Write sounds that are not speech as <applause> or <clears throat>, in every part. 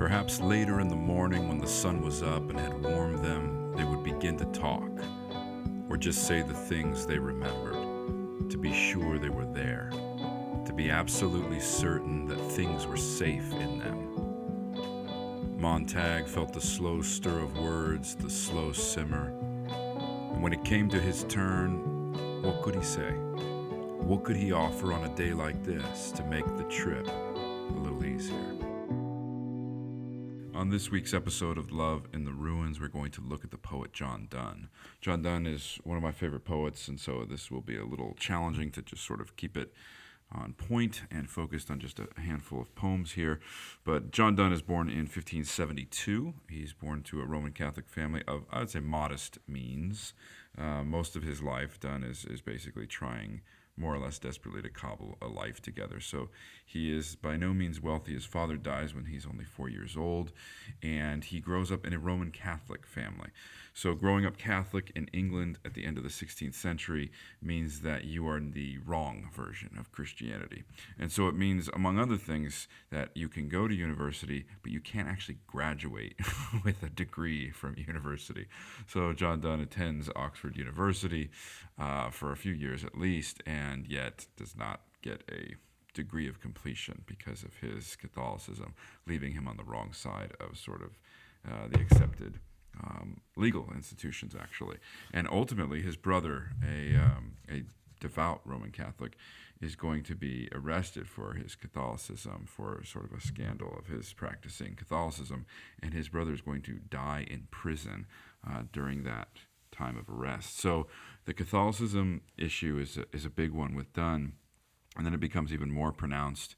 Perhaps later in the morning, when the sun was up and had warmed them, they would begin to talk, or just say the things they remembered, to be sure they were there, to be absolutely certain that things were safe in them. Montag felt the slow stir of words, the slow simmer, and when it came to his turn, what could he say? What could he offer on a day like this to make the trip a little easier? On this week's episode of Love in the Ruins, we're going to look at the poet John Donne. John Donne is one of my favorite poets, and so this will be a little challenging to just sort of keep it on point and focused on just a handful of poems here. But John Donne is born in 1572. He's born to a Roman Catholic family of, I would say, modest means. Uh, most of his life, Donne is, is basically trying more or less desperately to cobble a life together. So he is by no means wealthy. His father dies when he's only four years old, and he grows up in a Roman Catholic family. So growing up Catholic in England at the end of the 16th century means that you are in the wrong version of Christianity. And so it means, among other things, that you can go to university, but you can't actually graduate <laughs> with a degree from university. So John Donne attends Oxford University uh, for a few years at least, and yet does not get a degree of completion because of his Catholicism, leaving him on the wrong side of sort of uh, the accepted um, legal institutions, actually. And ultimately, his brother, a, um, a devout Roman Catholic, is going to be arrested for his Catholicism, for sort of a scandal of his practicing Catholicism, and his brother is going to die in prison uh, during that time of arrest. So the Catholicism issue is a, is a big one with Donne. and then it becomes even more pronounced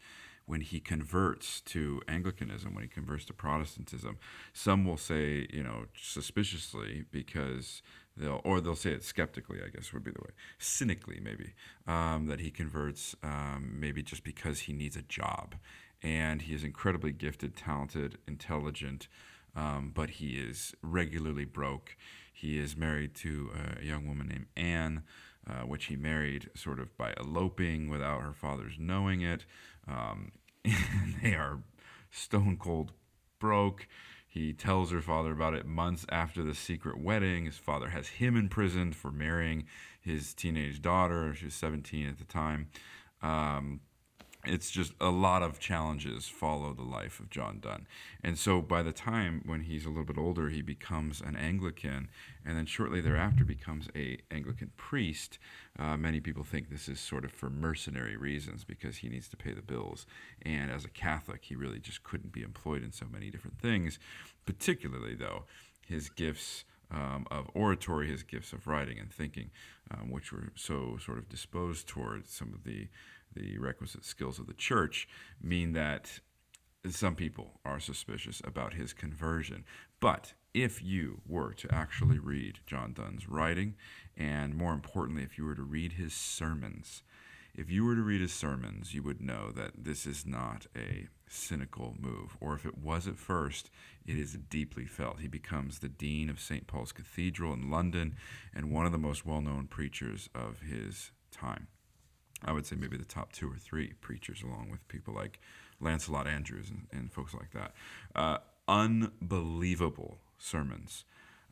when he converts to Anglicanism, when he converts to Protestantism. Some will say, you know, suspiciously because they'll, or they'll say it skeptically, I guess would be the way, cynically maybe, um, that he converts um, maybe just because he needs a job. And he is incredibly gifted, talented, intelligent, um, but he is regularly broke. He is married to a young woman named Anne. Uh, which he married sort of by eloping without her father's knowing it. Um, <laughs> they are stone cold broke. He tells her father about it months after the secret wedding. His father has him imprisoned for marrying his teenage daughter. She was 17 at the time. Um, it's just a lot of challenges follow the life of John Donne. And so by the time when he's a little bit older, he becomes an Anglican, and then shortly thereafter becomes a Anglican priest. Uh, many people think this is sort of for mercenary reasons because he needs to pay the bills. And as a Catholic, he really just couldn't be employed in so many different things. Particularly, though, his gifts. Um, of oratory, his gifts of writing and thinking, um, which were so sort of disposed towards some of the the requisite skills of the church mean that some people are suspicious about his conversion. But if you were to actually read John Donne's writing, and more importantly, if you were to read his sermons, if you were to read his sermons, you would know that this is not a cynical move, or if it was at first, it is deeply felt. He becomes the dean of St. Paul's Cathedral in London and one of the most well known preachers of his time. I would say maybe the top two or three preachers, along with people like Lancelot Andrewes and, and folks like that. Uh, unbelievable sermons.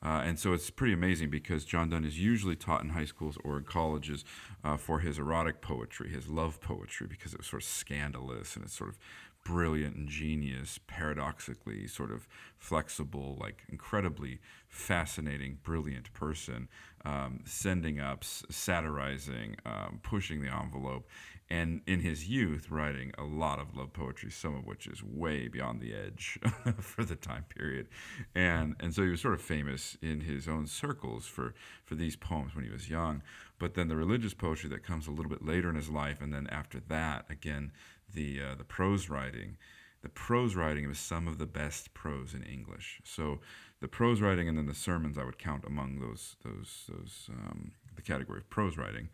Uh, and so it's pretty amazing because John Donne is usually taught in high schools or in colleges uh, for his erotic poetry, his love poetry, because it was sort of scandalous and it's sort of brilliant, ingenious, paradoxically sort of flexible, like incredibly fascinating, brilliant person, um, sending up, satirizing, um, pushing the envelope, and in his youth writing a lot of love poetry, some of which is way beyond the edge <laughs> for the time period, and and so he was sort of famous in his own circles for for these poems when he was young. But then the religious poetry that comes a little bit later in his life, and then after that, again the uh, the prose writing. The prose writing was some of the best prose in English. So the prose writing and then the sermons I would count among those those those um, the category of prose writing.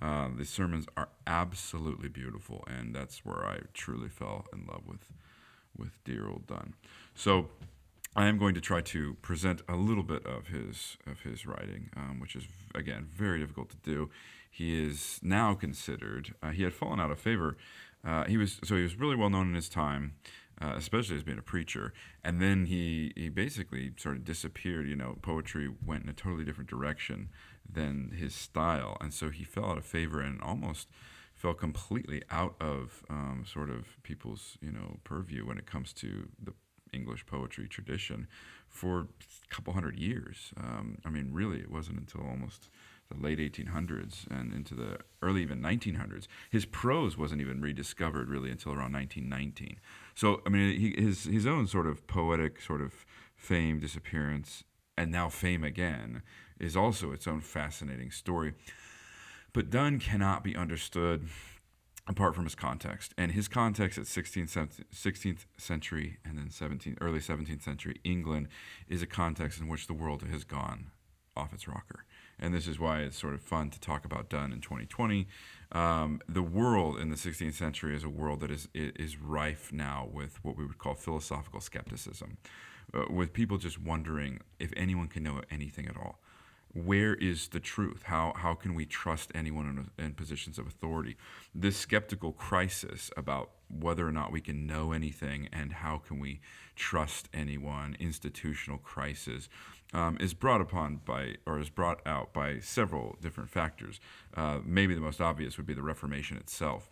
Uh, the sermons are absolutely beautiful, and that's where I truly fell in love with with dear old Donne. So I am going to try to present a little bit of his of his writing, um, which is again very difficult to do. He is now considered. Uh, he had fallen out of favor uh, he was so he was really well known in his time. uh, especially as being a preacher. And then he he basically sort of disappeared. You know, poetry went in a totally different direction than his style, and so he fell out of favor and almost fell completely out of um, sort of people's you know purview when it comes to the English poetry tradition for a couple hundred years. Um, I mean, really, it wasn't until almost the late 1800s and into the early even 1900s. His prose wasn't even rediscovered really until around 1919. So, I mean, he, his his own sort of poetic sort of fame, disappearance, and now fame again is also its own fascinating story. But Donne cannot be understood apart from his context. And his context at 16th, 16th century and then 17th, early 17th century England is a context in which the world has gone off its rocker. And this is why it's sort of fun to talk about Donne in 2020. Um, the world in the 16th century is a world that is, is rife now with what we would call philosophical skepticism, uh, with people just wondering if anyone can know anything at all where is the truth? How, how can we trust anyone in, in, positions of authority? This skeptical crisis about whether or not we can know anything and how can we trust anyone, institutional crisis, um, is brought upon by or is brought out by several different factors. Uh, maybe the most obvious would be the Reformation itself.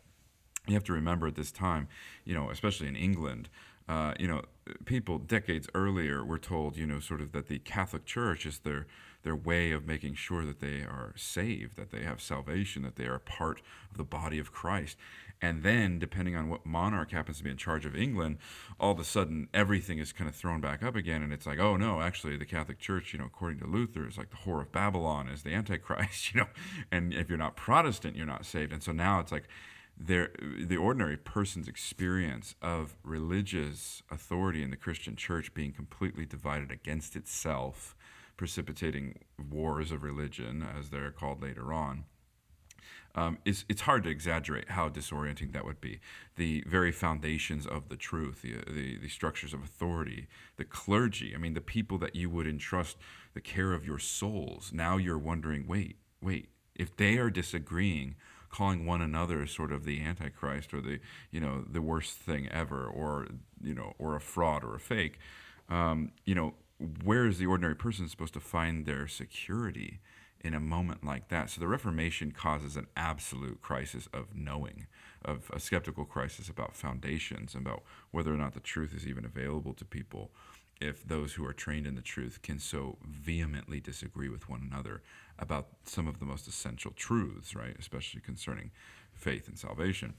You have to remember at this time, you know, especially in England, uh, you know, people decades earlier were told, you know, sort of that the Catholic Church is their their way of making sure that they are saved, that they have salvation, that they are part of the body of Christ. And then, depending on what monarch happens to be in charge of England, all of a sudden everything is kind of thrown back up again. And it's like, oh no, actually, the Catholic Church, you know, according to Luther, is like the whore of Babylon, is the Antichrist, <laughs> you know. And if you're not Protestant, you're not saved. And so now it's like, the ordinary person's experience of religious authority in the Christian church being completely divided against itself precipitating wars of religion, as they're called later on. Um, it's, it's hard to exaggerate how disorienting that would be. The very foundations of the truth, the, the, the structures of authority, the clergy, I mean, the people that you would entrust the care of your souls, now you're wondering wait, wait, if they are disagreeing, calling one another sort of the antichrist or the you know the worst thing ever or you know or a fraud or a fake um, you know where is the ordinary person supposed to find their security in a moment like that? So the Reformation causes an absolute crisis of knowing, of a skeptical crisis about foundations, about whether or not the truth is even available to people. If those who are trained in the truth can so vehemently disagree with one another about some of the most essential truths, right, especially concerning faith and salvation.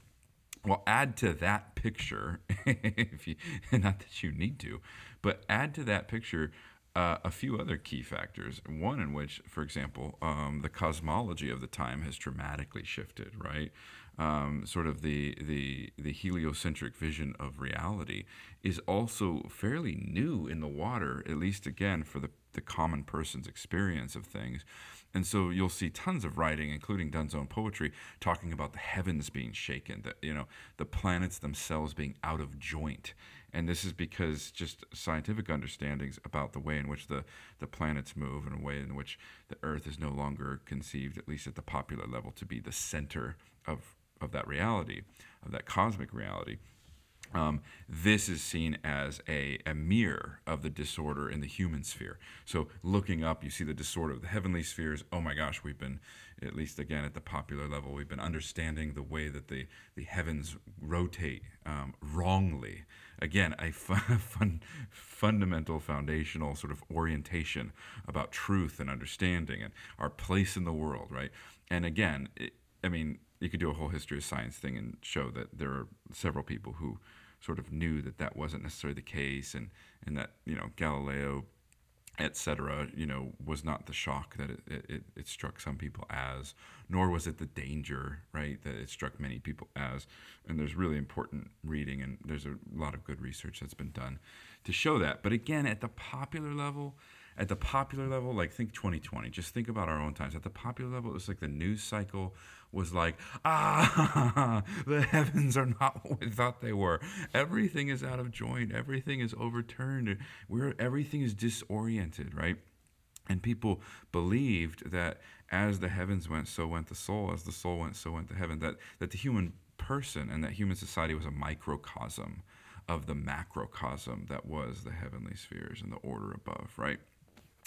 Well, add to that picture, <laughs> if you, <laughs> not that you need to, but add to that picture uh, a few other key factors. One in which, for example, um, the cosmology of the time has dramatically shifted, right? Um, sort of the, the, the heliocentric vision of reality is also fairly new in the water, at least again for the, the common person's experience of things. And so you'll see tons of writing, including Donne's own poetry, talking about the heavens being shaken, that you know, the planets themselves being out of joint. And this is because just scientific understandings about the way in which the, the planets move and a way in which the Earth is no longer conceived, at least at the popular level, to be the center of, of that reality, of that cosmic reality. Um, this is seen as a, a mirror of the disorder in the human sphere. So, looking up, you see the disorder of the heavenly spheres. Oh my gosh, we've been, at least again at the popular level, we've been understanding the way that the, the heavens rotate um, wrongly. Again, a fun, <laughs> fun, fundamental, foundational sort of orientation about truth and understanding and our place in the world, right? And again, it, I mean, you could do a whole history of science thing and show that there are several people who sort of knew that that wasn't necessarily the case, and and that you know Galileo, etc. You know was not the shock that it, it, it struck some people as, nor was it the danger right that it struck many people as. And there's really important reading, and there's a lot of good research that's been done to show that. But again, at the popular level at the popular level, like think 2020, just think about our own times. At the popular level, it was like the news cycle was like, <laughs> ah, <laughs> the heavens are not what we thought they were. Everything is out of joint. Everything is overturned. We're, everything is disoriented, right? And people believed that as the heavens went, so went the soul. As the soul went, so went the heaven. That, that the human person and that human society was a microcosm of the macrocosm that was the heavenly spheres and the order above, right?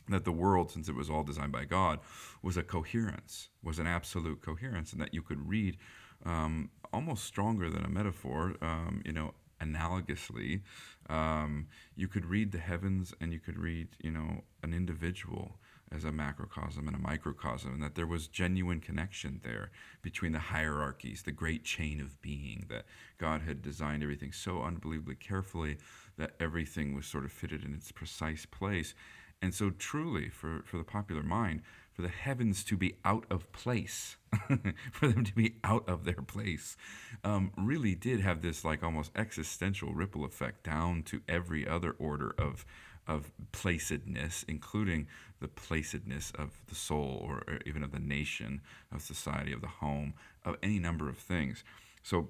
That the world, since it was all designed by God, was a coherence, was an absolute coherence, and that you could read um, almost stronger than a metaphor, um, you know, analogously, um, you could read the heavens and you could read, you know, an individual as a macrocosm and a microcosm, and that there was genuine connection there between the hierarchies, the great chain of being, that God had designed everything so unbelievably carefully that everything was sort of fitted in its precise place. And so, truly, for, for the popular mind, for the heavens to be out of place, <laughs> for them to be out of their place, um, really did have this like almost existential ripple effect down to every other order of of placedness, including the placedness of the soul or, or even of the nation, of society, of the home, of any number of things. So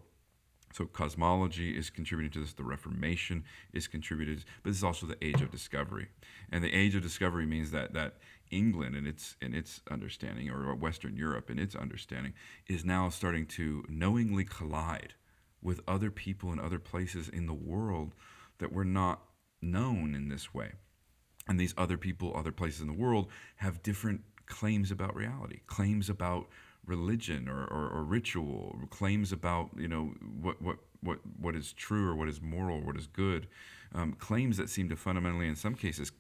so cosmology is contributing to this. The Reformation is contributed, but this is also the age of discovery. And the age of discovery means that that England and its in its understanding, or Western Europe and its understanding, is now starting to knowingly collide with other people and other places in the world that were not known in this way. And these other people, other places in the world, have different claims about reality, claims about religion or, or, or ritual, claims about you know what what what what is true or what is moral, what is good, um, claims that seem to fundamentally, in some cases,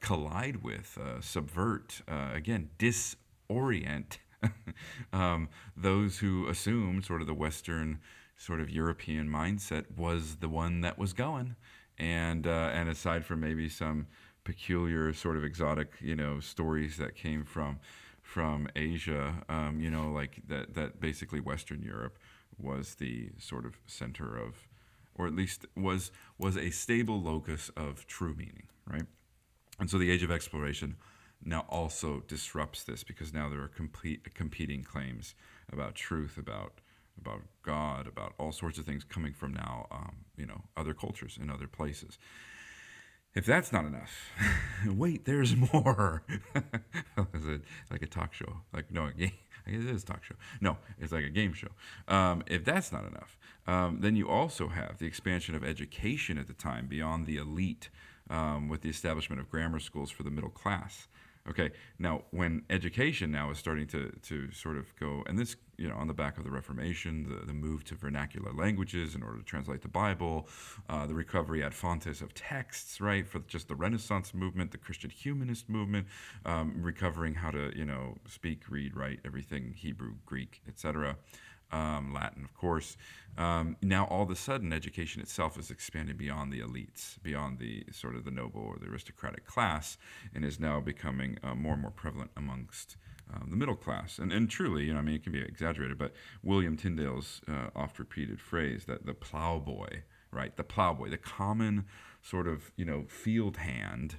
collide with, uh, subvert, uh, again, disorient <laughs> um, those who assumed sort of the Western, sort of European mindset was the one that was going, and uh, and aside from maybe some peculiar sort of exotic, you know, stories that came from from Asia, um, you know, like that, that basically Western Europe was the sort of center of, or at least was, was a stable locus of true meaning, right? And so the age of exploration now also disrupts this because now there are complete competing claims about truth, about about God, about all sorts of things coming from now, um, you know, other cultures and other places. If that's not enough, <laughs> wait, there's more. <laughs> is it like a talk show? Like no, <laughs> I guess it is a talk show. No, it's like a game show. Um, if that's not enough, um, then you also have the expansion of education at the time beyond the elite, um, with the establishment of grammar schools for the middle class. Okay, now when education now is starting to, to sort of go, and this, you know, on the back of the Reformation, the, the move to vernacular languages in order to translate the Bible, uh, the recovery ad fontes of texts, right, for just the Renaissance movement, the Christian humanist movement, um, recovering how to, you know, speak, read, write everything Hebrew, Greek, etc um, Latin, of course. Um, now, all of a sudden, education itself is expanding beyond the elites, beyond the sort of the noble or the aristocratic class, and is now becoming uh, more and more prevalent amongst um, the middle class. And, and truly, you know, I mean, it can be exaggerated, but William Tyndale's uh, oft repeated phrase that the plowboy, right, the plowboy, the common sort of, you know, field hand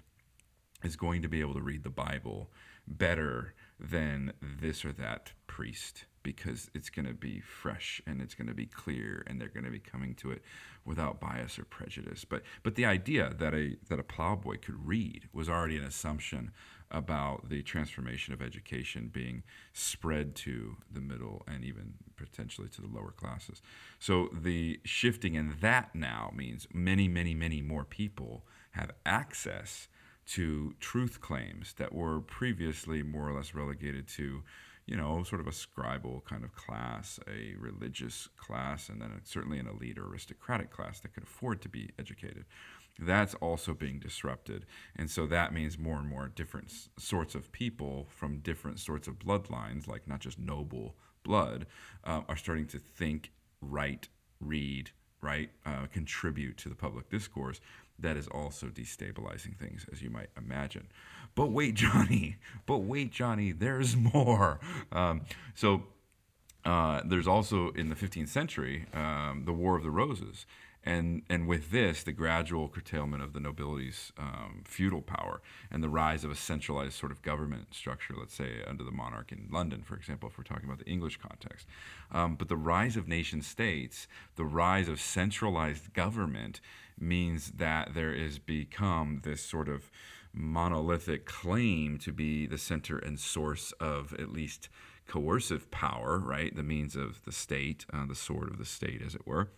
is going to be able to read the Bible better than this or that priest because it's going to be fresh and it's going to be clear and they're going to be coming to it without bias or prejudice. But but the idea that a that a plowboy could read was already an assumption about the transformation of education being spread to the middle and even potentially to the lower classes. So the shifting in that now means many many many more people have access to truth claims that were previously more or less relegated to you know, sort of a scribal kind of class, a religious class, and then certainly an elite or aristocratic class that could afford to be educated. That's also being disrupted. And so that means more and more different sorts of people from different sorts of bloodlines, like not just noble blood, uh, are starting to think, write, read, right, uh, contribute to the public discourse. That is also destabilizing things, as you might imagine. But wait, Johnny. <laughs> But wait, Johnny. There's more. Um, so uh, there's also in the 15th century um, the War of the Roses. And, and with this, the gradual curtailment of the nobility's um, feudal power and the rise of a centralized sort of government structure, let's say under the monarch in London, for example, if we're talking about the English context. Um, but the rise of nation states, the rise of centralized government, means that there is become this sort of monolithic claim to be the center and source of at least coercive power, right? The means of the state, uh, the sword of the state, as it were.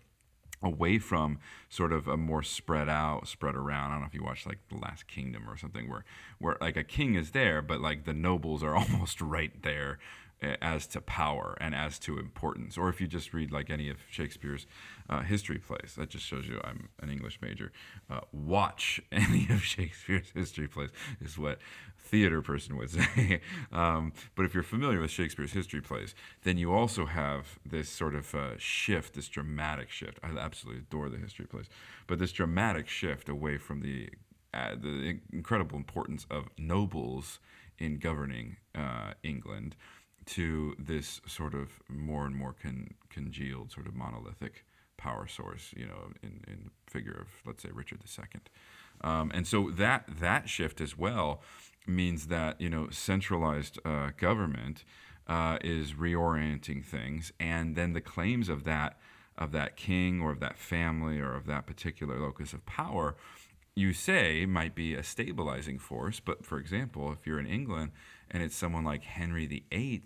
away from sort of a more spread out, spread around. I don't know if you watch like The Last Kingdom or something where where like a king is there, but like the nobles are <laughs> almost right there as to power and as to importance. Or if you just read like any of Shakespeare's uh, history plays, that just shows you I'm an English major. Uh, watch <laughs> any of Shakespeare's history plays is what theater person would <laughs> say. um, but if you're familiar with Shakespeare's history plays, then you also have this sort of uh, shift, this dramatic shift. I absolutely adore the history plays, but this dramatic shift away from the uh, the incredible importance of nobles in governing uh, England to this sort of more and more con- congealed, sort of monolithic power source, you know, in, in the figure of, let's say, Richard II. Um, and so that, that shift as well means that, you know, centralized uh, government uh, is reorienting things. And then the claims of that, of that king or of that family or of that particular locus of power you say might be a stabilizing force. But for example, if you're in England and it's someone like Henry VIII,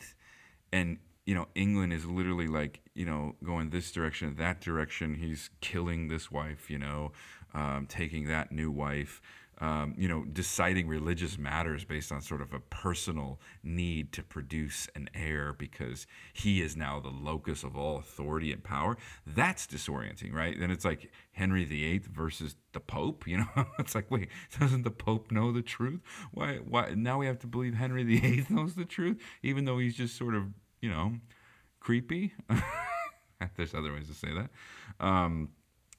and you know England is literally like you know going this direction, that direction. He's killing this wife, you know, um, taking that new wife um, you know, deciding religious matters based on sort of a personal need to produce an heir because he is now the locus of all authority and power, that's disorienting, right? Then it's like Henry VIII versus the Pope, you know? <laughs> it's like, wait, <laughs> doesn't the Pope know the truth? Why, why, now we have to believe Henry VIII <laughs> knows the truth, even though he's just sort of, you know, creepy? There's other ways to say that. Um,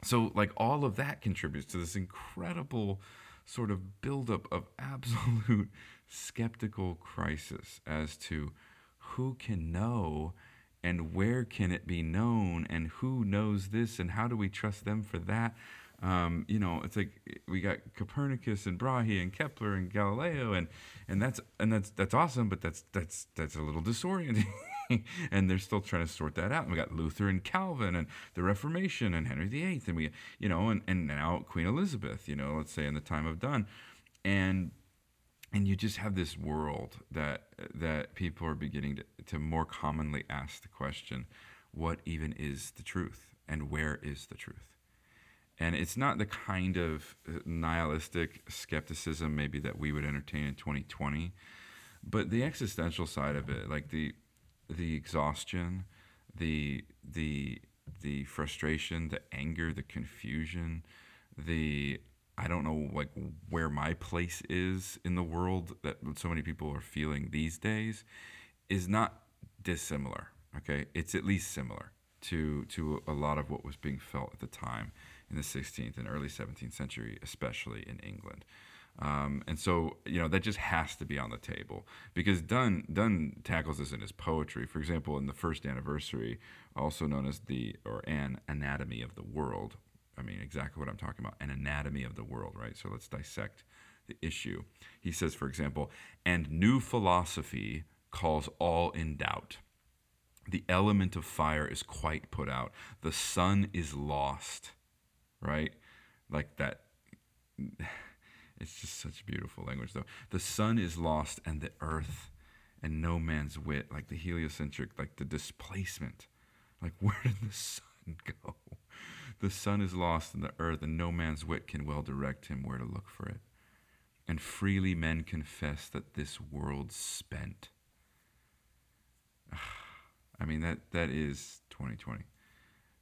so, like, all of that contributes to this incredible sort of buildup of <laughs> absolute skeptical crisis as to who can know and where can it be known and who knows this and how do we trust them for that? Um, you know it's like we got copernicus and brahe and kepler and galileo and and that's and that's that's awesome but that's that's that's a little disorienting <laughs> <laughs> and they're still trying to sort that out. And we got Luther and Calvin and the Reformation and Henry VIII, and we, you know, and, and now Queen Elizabeth, you know, let's say in the time of Donne, and and you just have this world that that people are beginning to, to more commonly ask the question, what even is the truth, and where is the truth? And it's not the kind of uh, nihilistic skepticism maybe that we would entertain in 2020, but the existential side of it, like the the exhaustion, the the the frustration, the anger, the confusion, the I don't know like where my place is in the world that so many people are feeling these days is not dissimilar. Okay, it's at least similar to to a lot of what was being felt at the time in the 16th and early 17th century, especially in England. Um, and so, you know, that just has to be on the table because Donne, Donne tackles this in his poetry. For example, in the first anniversary, also known as the, or an anatomy of the world. I mean, exactly what I'm talking about, an anatomy of the world, right? So let's dissect the issue. He says, for example, and new philosophy calls all in doubt. The element of fire is quite put out. The sun is lost, right? Like that it's just such beautiful language, though. The sun is lost, and the earth, and no man's wit, like the heliocentric, like the displacement. Like, <laughs> where did the sun <laughs> go? The sun is lost in the earth, and no man's wit can well direct him where to look for it. And freely men confess that this world's spent. <sighs> I mean, that, that is 2020.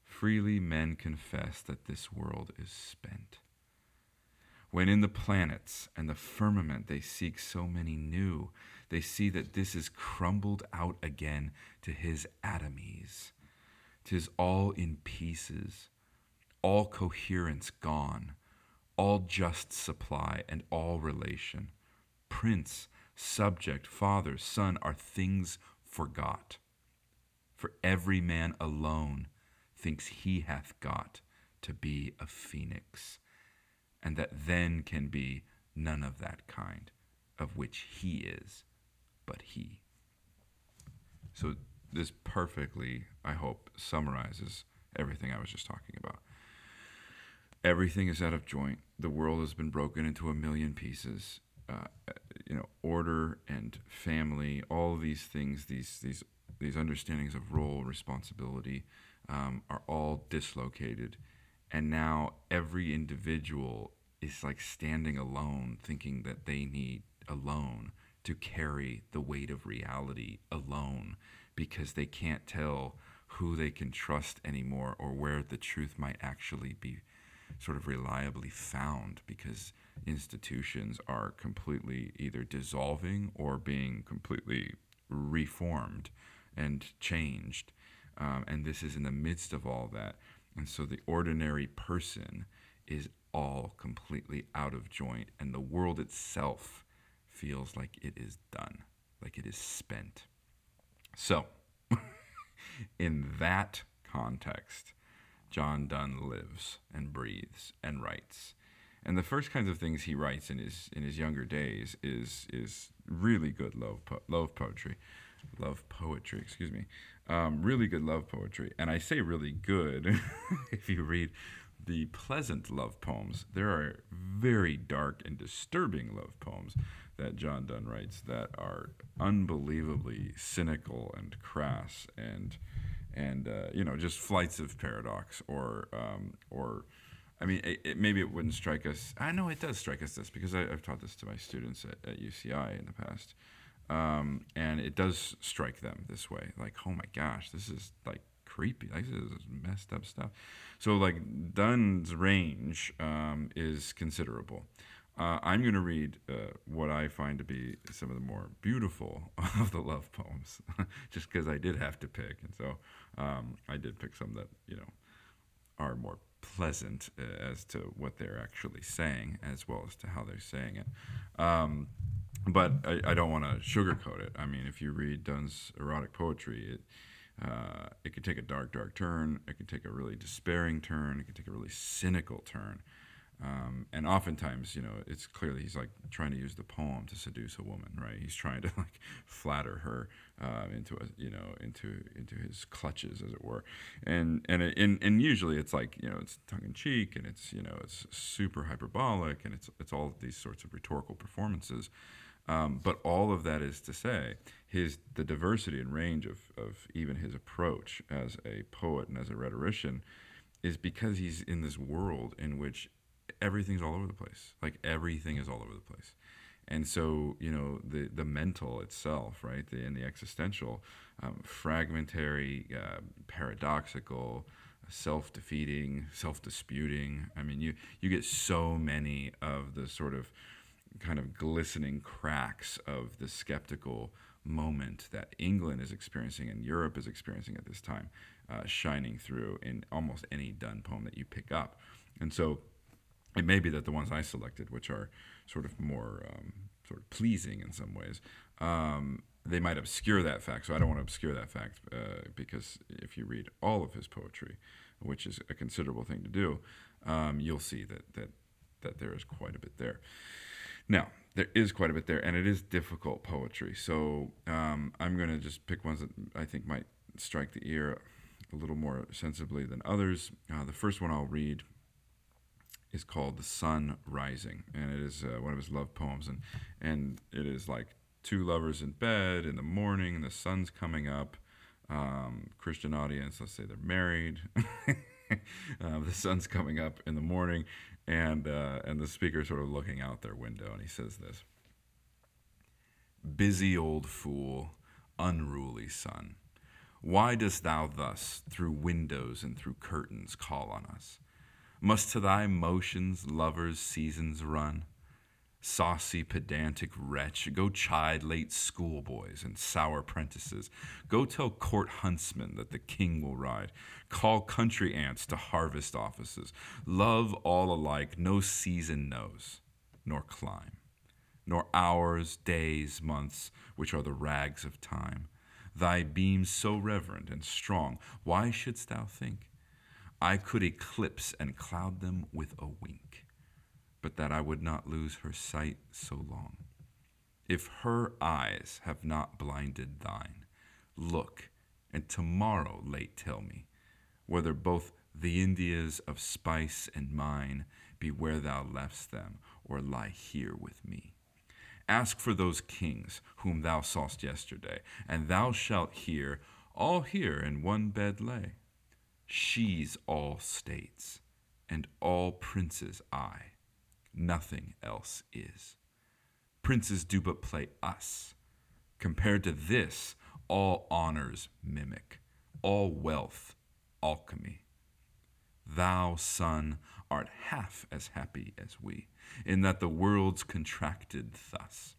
Freely men confess that this world is spent when in the planets and the firmament they seek so many new, they see that this is crumbled out again to his atomies. Tis all in pieces, all coherence gone, all just supply and all relation. Prince, subject, father, son are things forgot. For every man alone thinks he hath got to be a phoenix and that then can be none of that kind, of which he is, but he. So, this perfectly, I hope, summarizes everything I was just talking about. Everything is out of joint. The world has been broken into a million pieces. Uh, you know, order and family, all these things, these these these understandings of role, responsibility, um, are all dislocated And now every individual is like standing alone, thinking that they need alone to carry the weight of reality alone because they can't tell who they can trust anymore or where the truth might actually be sort of reliably found because institutions are completely either dissolving or being completely reformed and changed. Um, and this is in the midst of all that. And so the ordinary person is all completely out of joint, and the world itself feels like it is done, like it is spent. So, <laughs> in that context, John Donne lives and breathes and writes. And the first kinds of things he writes in his in his younger days is is really good love po- love poetry, love poetry. Excuse me, um, really good love poetry. And I say really good <laughs> if you read the pleasant love poems. There are very dark and disturbing love poems that John Donne writes that are unbelievably cynical and crass and and uh, you know just flights of paradox or um, or I mean it, it, maybe it wouldn't strike us. I know it does strike us this because I, have taught this to my students at, at UCI in the past, um, and it does strike them this way. Like oh my gosh, this is like creepy. Like this is messed up stuff. So like Donne's range um, is considerable. Uh, I'm going to read uh, what I find to be some of the more beautiful <laughs> of the love poems, <laughs> just because I did have to pick, and so um, I did pick some that you know are more pleasant uh, as to what they're actually saying, as well as to how they're saying it. Um, but I, I don't want to sugarcoat it. I mean, if you read Donne's erotic poetry, it uh, it can take a dark, dark turn. It could take a really despairing turn. It could take a really cynical turn. Um, and oftentimes, you know, it's clearly he's like trying to use the poem to seduce a woman, right? He's trying to <laughs> like flatter her uh, into a, you know, into into his clutches, as it were. And and and and usually it's like you know it's tongue in cheek and it's you know it's super hyperbolic and it's it's all these sorts of rhetorical performances. Um, but all of that is to say, his the diversity and range of of even his approach as a poet and as a rhetorician is because he's in this world in which everything's all over the place. Like everything is all over the place. And so, you know, the, the mental itself, right, the, and the existential, um, fragmentary, uh, paradoxical, self defeating, self disputing. I mean, you, you get so many of the sort of kind of glistening cracks of the skeptical moment that England is experiencing and Europe is experiencing at this time, uh, shining through in almost any Donne poem that you pick up. And so, it may be that the ones I selected, which are sort of more um, sort of pleasing in some ways, um, they might obscure that fact. So I don't want to obscure that fact uh, because if you read all of his poetry, which is a considerable thing to do, um, you'll see that that that there is quite a bit there. Now there is quite a bit there, and it is difficult poetry. So um, I'm going to just pick ones that I think might strike the ear a little more sensibly than others. Uh, the first one I'll read is called "The Sun Rising," and it is uh, one of his love poems, and and it is like two lovers in bed in the morning, and the sun's coming up. Um, Christian audience, let's say they're married. <laughs> uh, the sun's coming up in the morning, and uh, and the speaker sort of looking out their window, and he says this: "Busy old fool, unruly sun." Why dost thou thus through windows and through curtains call on us? Must to thy motions lovers' seasons run? Saucy, pedantic wretch, go chide late schoolboys and sour prentices. Go tell court huntsmen that the king will ride. Call country aunts to harvest offices. Love all alike, no season knows, nor clime, nor hours, days, months, which are the rags of time. Thy beams so reverent and strong, why shouldst thou think? I could eclipse and cloud them with a wink, but that I would not lose her sight so long. If her eyes have not blinded thine, look, and tomorrow late tell me, whether both the Indias of spice and mine be where thou left'st them, or lie here with me. Ask for those kings whom thou saw'st yesterday, and thou shalt hear, all here in one bed lay she's all states, and all princes I, nothing else is. Princes do but play us. Compared to this, all honors mimic, all wealth alchemy. Thou, Sun, art half as happy as we, in that the world's contracted thus.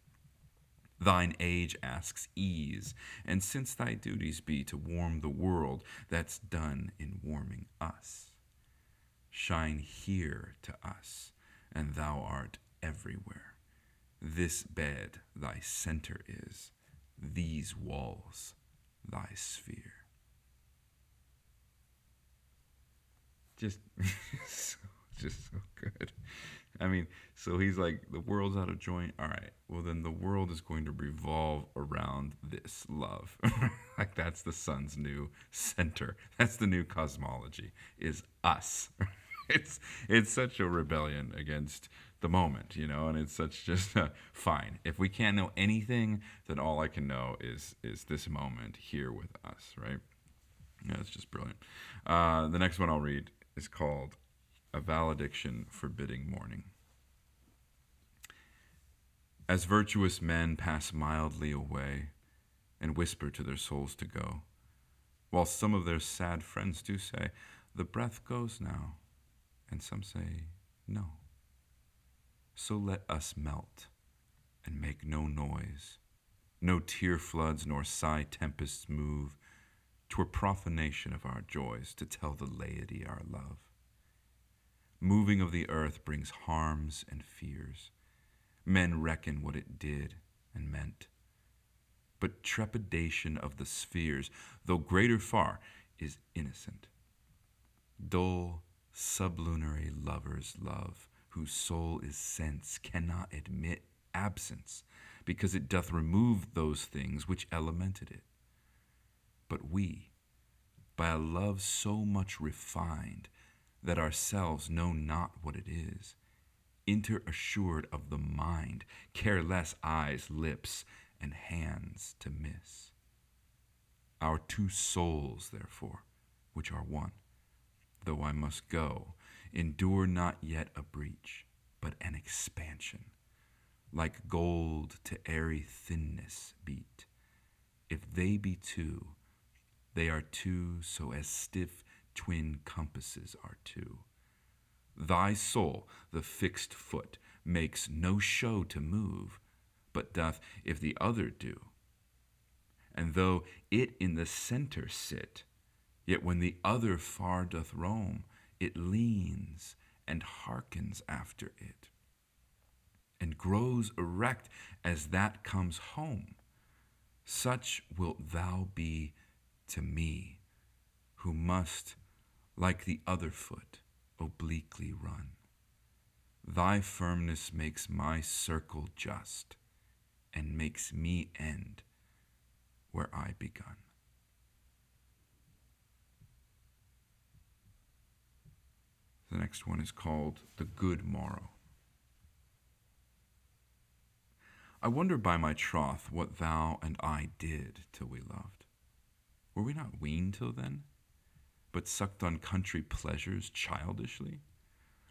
Thine age asks ease, and since thy duties be to warm the world, that's done in warming us. Shine here to us, and thou art everywhere. This bed thy center is, these walls thy sphere. Just, <laughs> just so good. I mean, so he's like, the world's out of joint. All right, well, then the world is going to revolve around this love. <laughs> like, that's the sun's new center. That's the new cosmology, is us. <laughs> <laughs> it's it's such a rebellion against the moment, you know, and it's such just uh, fine. If we can't know anything, then all I can know is is this moment here with us, right? Yeah, it's just brilliant. Uh, the next one I'll read is called A Valediction Forbidding Mourning. As virtuous men pass mildly away and whisper to their souls to go, while some of their sad friends do say, The breath goes now, and some say, No. So let us melt and make no noise. No tear floods nor sigh tempests move. Twere profanation of our joys to tell the laity our love. Moving of the earth brings harms and fears. Men reckon what it did and meant. But trepidation of the spheres, though greater far, is innocent. Dull, sublunary lovers love whose soul is sense, cannot admit absence, because it doth remove those things which elemented it. But we, by a love so much refined that ourselves know not what it is, inter assured of the mind, care less eyes, lips, and hands to miss. Our two souls, therefore, which are one, though I must go, endure not yet a breach, but an expansion. Like gold to airy thinness beat. If they be two, they are two so as stiff twin compasses are two. Thy soul, the fixed foot, makes no show to move, but doth if the other do. And though it in the centre sit, yet when the other far doth roam, it leans and hearkens after it, and grows erect as that comes home. Such wilt thou be to me, who must, like the other foot, obliquely run. Thy firmness makes my circle just, and makes me end where I begun. The next one is called The Good Morrow. I wonder by my troth what thou and I did till we loved. Were we not weaned till then, but sucked on country pleasures childishly?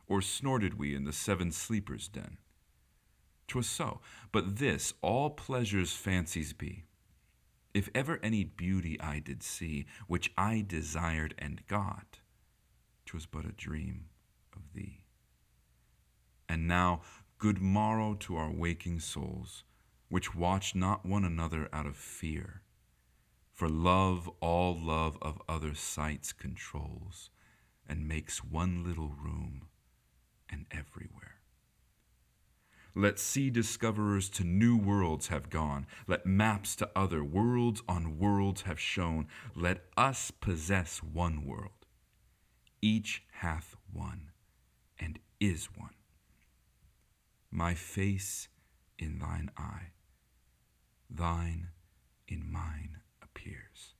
Or snorted we in the seven sleepers' den? 'Twas so, but this all pleasure's fancies be. If ever any beauty I did see, which I desired and got, 'twas but a dream of thee. And now, good morrow to our waking souls, which watch not one another out of fear. For love all love of other sights controls, and makes one little room and everywhere. Let sea discoverers to new worlds have gone. Let maps to other worlds on worlds have shown. Let us possess one world. Each hath one and is one. My face in thine eye, thine in mine appears,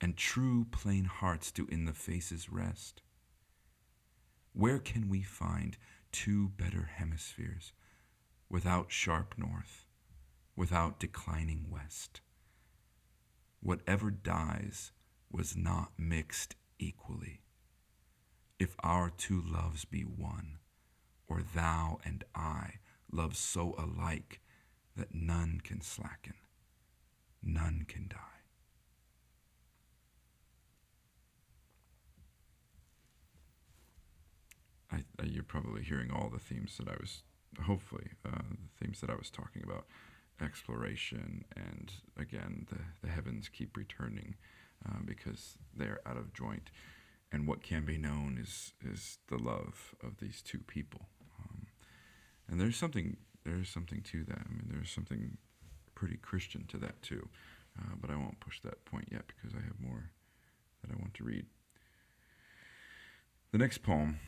and true plain hearts do in the faces rest. Where can we find two better hemispheres without sharp north, without declining west? Whatever dies was not mixed equally if our two loves be one, or thou and I love so alike that none can slacken, none can die. I, I, you're probably hearing all the themes that I was, hopefully, uh, the themes that I was talking about exploration and again the, the heavens keep returning uh, because they're out of joint and what can be known is is the love of these two people. Um, and there's something there's something to that. I mean there's something pretty Christian to that too. Uh, but I won't push that point yet because I have more that I want to read. The next poem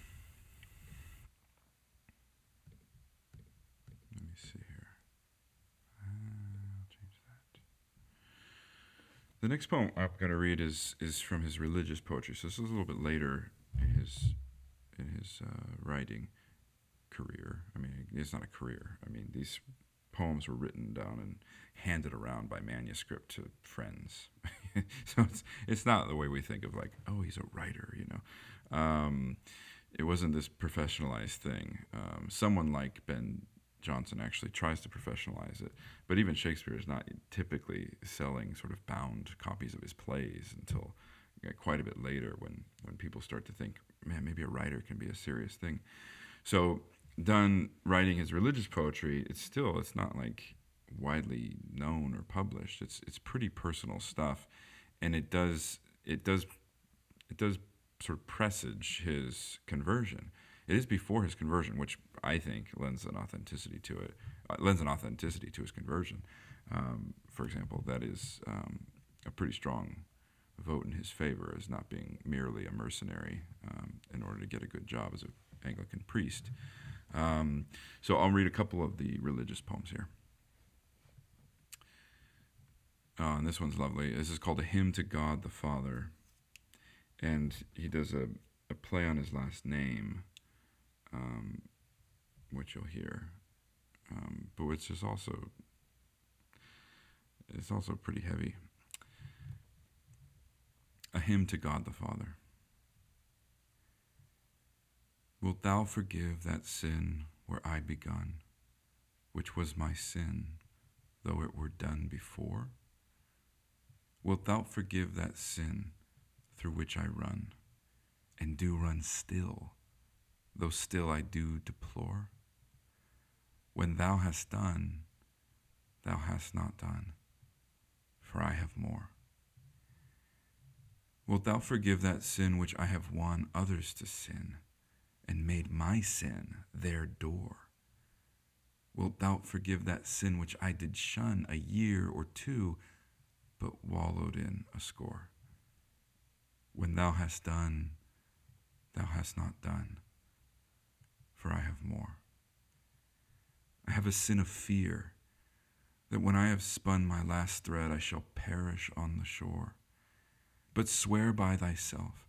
The next poem I'm going to read is is from his religious poetry. So this is a little bit later in his in his uh, writing career. I mean, it's not a career. I mean, these poems were written down and handed around by manuscript to friends. <laughs> so it's it's not the way we think of like, oh, he's a writer, you know. Um, it wasn't this professionalized thing. Um, someone like Ben Jonson actually tries to professionalize it. But even Shakespeare is not typically selling sort of bound copies of his plays until quite a bit later when, when people start to think, man, maybe a writer can be a serious thing. So Donne writing his religious poetry, it's still, it's not like widely known or published. It's, it's pretty personal stuff. And it does, it does, it does sort of presage his conversion. It is before his conversion, which I think lends an authenticity to it, uh, lends an authenticity to his conversion. Um, for example, that is um, a pretty strong vote in his favor as not being merely a mercenary um, in order to get a good job as an Anglican priest. Um, so I'll read a couple of the religious poems here. Uh, and this one's lovely. This is called A Hymn to God the Father. And he does a, a play on his last name um, which you'll hear. Um, but which is also it's also pretty heavy. A hymn to God the Father. Wilt thou forgive that sin where I begun, which was my sin, though it were done before? Wilt thou forgive that sin through which I run, and do run still? Though still I do deplore? When thou hast done, thou hast not done, for I have more. Wilt thou forgive that sin which I have won others to sin, and made my sin their door? Wilt thou forgive that sin which I did shun a year or two, but wallowed in a score? When thou hast done, thou hast not done for I have more. I have a sin of fear that when I have spun my last thread, I shall perish on the shore. But swear by thyself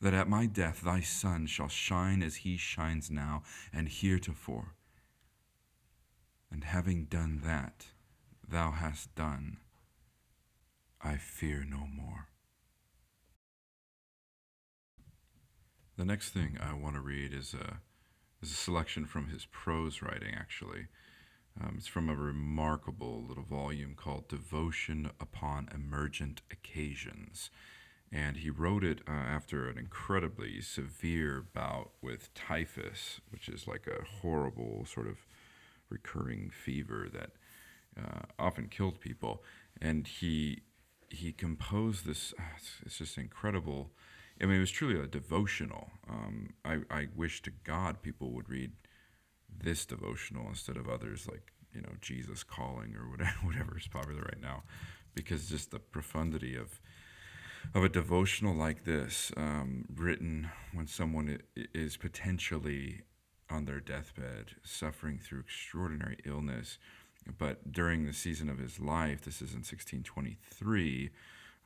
that at my death thy sun shall shine as he shines now and heretofore. And having done that, thou hast done, I fear no more. The next thing I want to read is a is a selection from his prose writing, actually. Um, it's from a remarkable little volume called Devotion Upon Emergent Occasions. And he wrote it uh, after an incredibly severe bout with typhus, which is like a horrible sort of recurring fever that uh, often killed people. And he he composed this. It's, it's just incredible I mean, it was truly a devotional. Um, I, I wish to God people would read this devotional instead of others like, you know, Jesus Calling or whatever, <laughs> whatever is popular right now, because just the profundity of of a devotional like this, um, written when someone is potentially on their deathbed, suffering through extraordinary illness, but during the season of his life, this is in 1623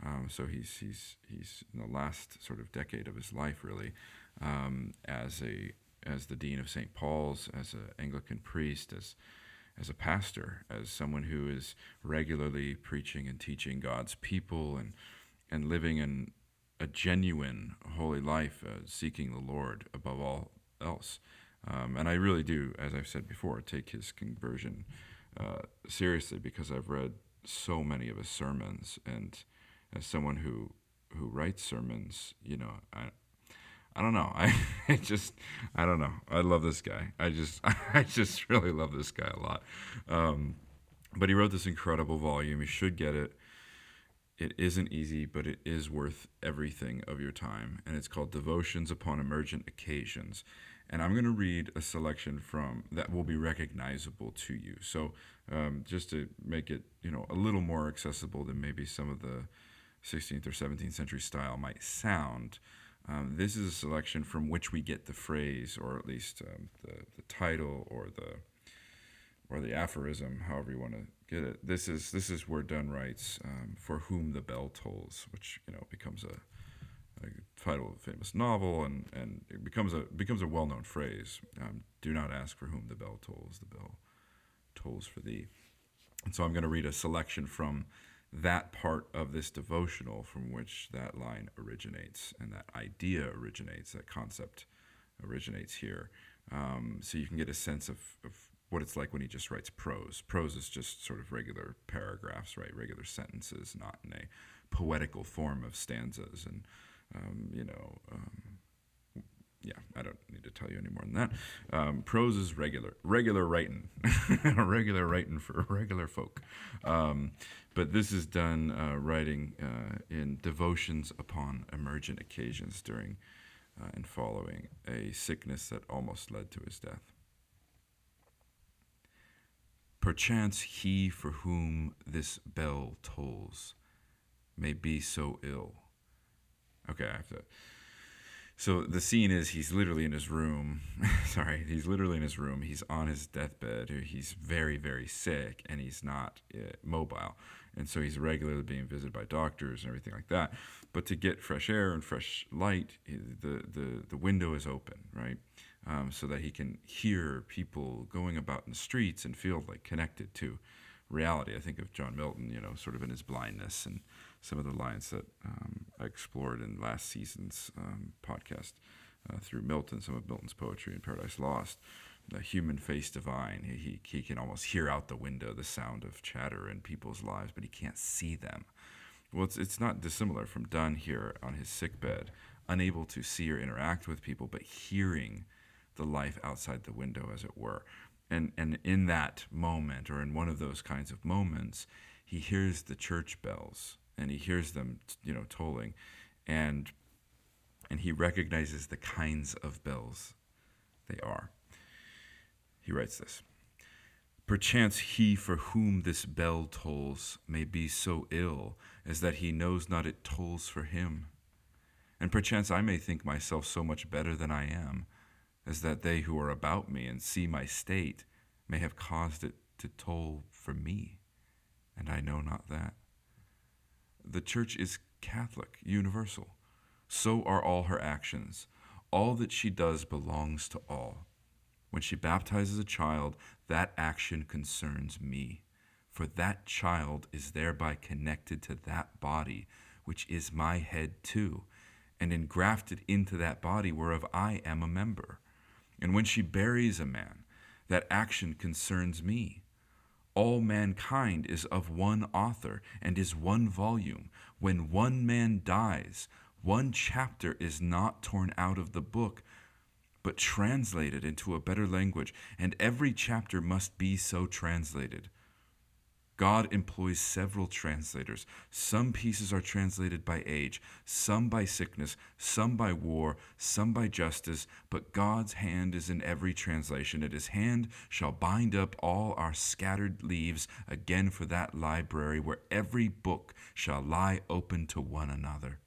um, so he's he's he's in the last sort of decade of his life really um, as a as the dean of St. Paul's, as an Anglican priest, as as a pastor, as someone who is regularly preaching and teaching God's people and and living in a genuine holy life, uh, seeking the Lord above all else. Um, and I really do, as I've said before, take his conversion uh, seriously because I've read so many of his sermons, and as someone who who writes sermons, you know, I I don't know. <laughs> I just I don't know. I love this guy. I just <laughs> I just really love this guy a lot. Um, but he wrote this incredible volume. You should get it. It isn't easy, but it is worth everything of your time. And it's called Devotions Upon Emergent Occasions. And I'm going to read a selection from that will be recognizable to you. So, um, just to make it, you know, a little more accessible than maybe some of the 16th or 17th century style might sound, um, this is a selection from which we get the phrase, or at least um, the, the title, or the or the aphorism, however you want to get it. This is this is where Donne writes, um, "For whom the bell tolls," which you know becomes a, a title of a famous novel, and, and it becomes a becomes a well known phrase. Um, Do not ask for whom the bell tolls; the bell tolls for thee. And so I'm going to read a selection from that part of this devotional from which that line originates and that idea originates, that concept originates here. Um, so you can get a sense of, of what it's like when he just writes prose. Prose is just sort of regular paragraphs, right? Regular sentences, not in a poetical form of stanzas. And, um, you know, um, yeah, I don't need to tell you any more than that. Um, prose is regular, regular writing, <laughs> regular writing for <laughs> regular folk. Um, but this is Donne uh, writing uh, in devotions upon emergent occasions during uh, and following a sickness that almost led to his death. Perchance he for whom this bell tolls may be so ill. Okay, I have to. So the scene is he's literally in his room. <laughs> Sorry, he's literally in his room. He's on his deathbed. He's very, very sick and he's not uh, mobile. And so he's regularly being visited by doctors and everything like that. But to get fresh air and fresh light, the, the, the window is open, right? um, so that he can hear people going about in the streets and feel like connected to reality. I think of John Milton, you know, sort of in his blindness and some of the lines that um, I explored in last season's um, podcast uh, through Milton, some of Milton's poetry in Paradise Lost. The human face divine. He, he, can almost hear out the window the sound of chatter in people's lives, but he can't see them. Well, it's, it's not dissimilar from Donne here on his sickbed, unable to see or interact with people, but hearing the life outside the window, as it were. And, and in that moment, or in one of those kinds of moments, he hears the church bells and he hears them, you know, tolling, and and he recognizes the kinds of bells they are. He writes this. Perchance he for whom this bell tolls may be so ill as that he knows not it tolls for him. And perchance I may think myself so much better than I am, as that they who are about me and see my state may have caused it to toll for me, and I know not that. The church is Catholic, universal. So are all her actions. All that she does belongs to all. When she baptizes a child, that action concerns me, for that child is thereby connected to that body, which is my head too, and engrafted into that body whereof I am a member. And when she buries a man, that action concerns me. All mankind is of one author and is one volume. When one man dies, one chapter is not torn out of the book, but translated into a better language, and every chapter must be so translated. God employs several translators. Some pieces are translated by age, some by sickness, some by war, some by justice, but God's hand is in every translation, and his hand shall bind up all our scattered leaves again for that library where every book shall lie open to one another.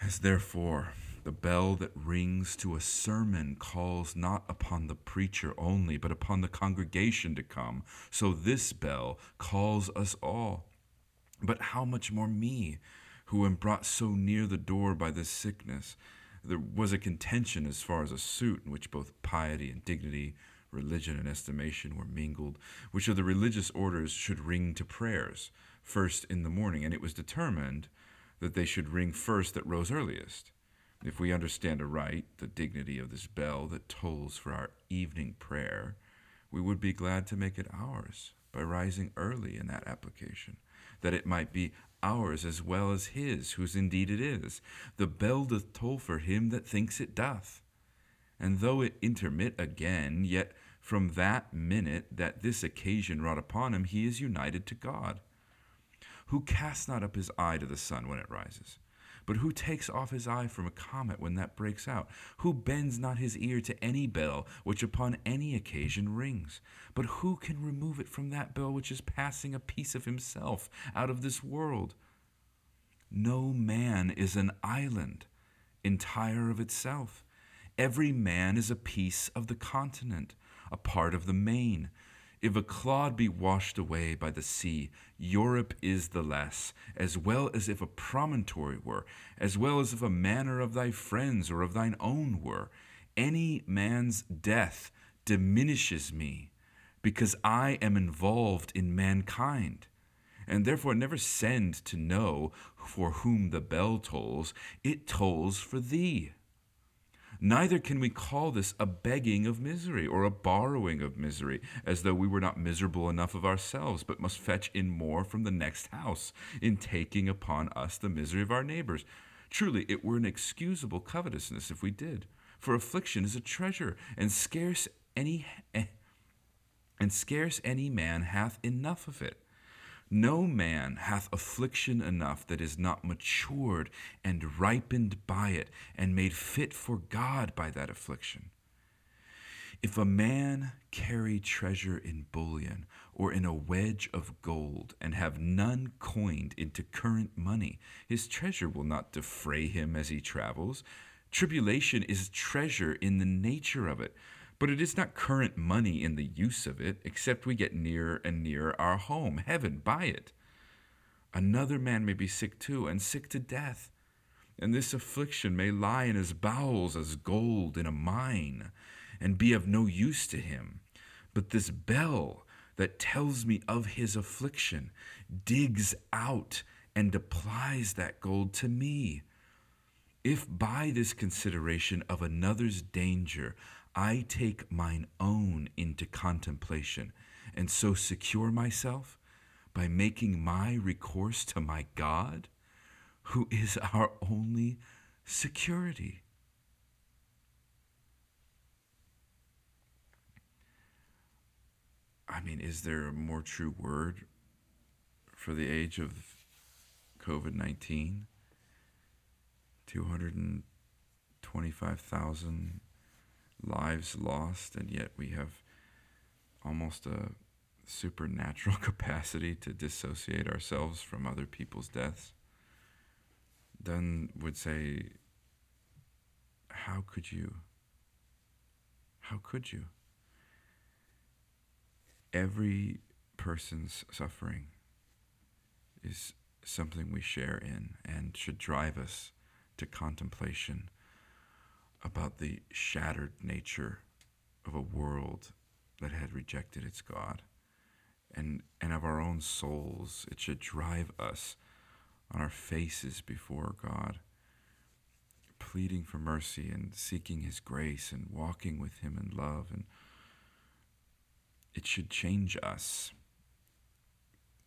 As therefore, the bell that rings to a sermon calls not upon the preacher only, but upon the congregation to come. So this bell calls us all. But how much more me, who am brought so near the door by this sickness? There was a contention as far as a suit in which both piety and dignity, religion and estimation were mingled, which of the religious orders should ring to prayers first in the morning, and it was determined that they should ring first that rose earliest. If we understand aright the dignity of this bell that tolls for our evening prayer, we would be glad to make it ours by rising early in that application, that it might be ours as well as his, whose indeed it is. The bell doth toll for him that thinks it doth. And though it intermit again, yet from that minute that this occasion wrought upon him, he is united to God, who casts not up his eye to the sun when it rises but who takes off his eye from a comet when that breaks out? Who bends not his ear to any bell which upon any occasion rings? But who can remove it from that bell which is passing a piece of himself out of this world? No man is an island entire of itself. Every man is a piece of the continent, a part of the main. If a clod be washed away by the sea, Europe is the less, as well as if a promontory were, as well as if a manor of thy friends or of thine own were. Any man's death diminishes me, because I am involved in mankind. And therefore never send to know for whom the bell tolls, it tolls for thee. Neither can we call this a begging of misery or a borrowing of misery, as though we were not miserable enough of ourselves, but must fetch in more from the next house, in taking upon us the misery of our neighbors. Truly, it were an excusable covetousness if we did, for affliction is a treasure, and scarce any and scarce any man hath enough of it. No man hath affliction enough that is not matured and ripened by it, and made fit for God by that affliction. If a man carry treasure in bullion or in a wedge of gold, and have none coined into current money, his treasure will not defray him as he travels. Tribulation is treasure in the nature of it, but it is not current money in the use of it, except we get nearer and nearer our home, heaven, by it. Another man may be sick too, and sick to death. And this affliction may lie in his bowels as gold in a mine, and be of no use to him. But this bell that tells me of his affliction digs out and applies that gold to me. If by this consideration of another's danger I take mine own into contemplation, and so secure myself by making my recourse to my God, who is our only security. I mean, is there a more true word for the age of COVID 19? 225,000 lives lost, and yet we have almost a supernatural <laughs> capacity to dissociate ourselves from other people's deaths, then would say, How could you? How could you? Every person's suffering is something we share in and should drive us to contemplation about the shattered nature of a world that had rejected its God and, and of our own souls. It should drive us on our faces before God, pleading for mercy and seeking His grace and walking with Him in love. And it should change us,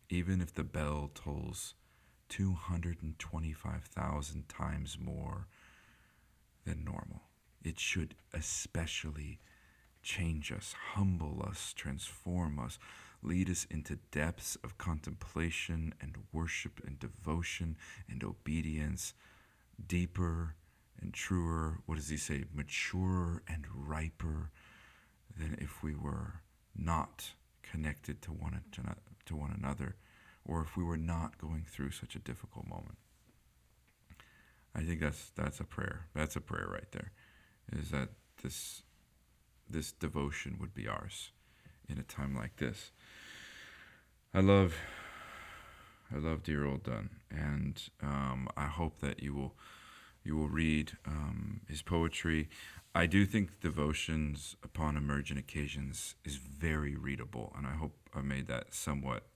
even if the bell tolls 225,000 times more than normal. It should especially change us, humble us, transform us, lead us into depths of contemplation and worship and devotion and obedience, deeper and truer. What does he say? Maturer and riper than if we were not connected to one, to one another or if we were not going through such a difficult moment. I think that's that's a prayer. That's a prayer right there. Is that this this devotion would be ours in a time like this. I love I love dear old Donne, and um, I hope that you will you will read um, his poetry. I do think devotions upon emergent occasions is very readable, and I hope I made that somewhat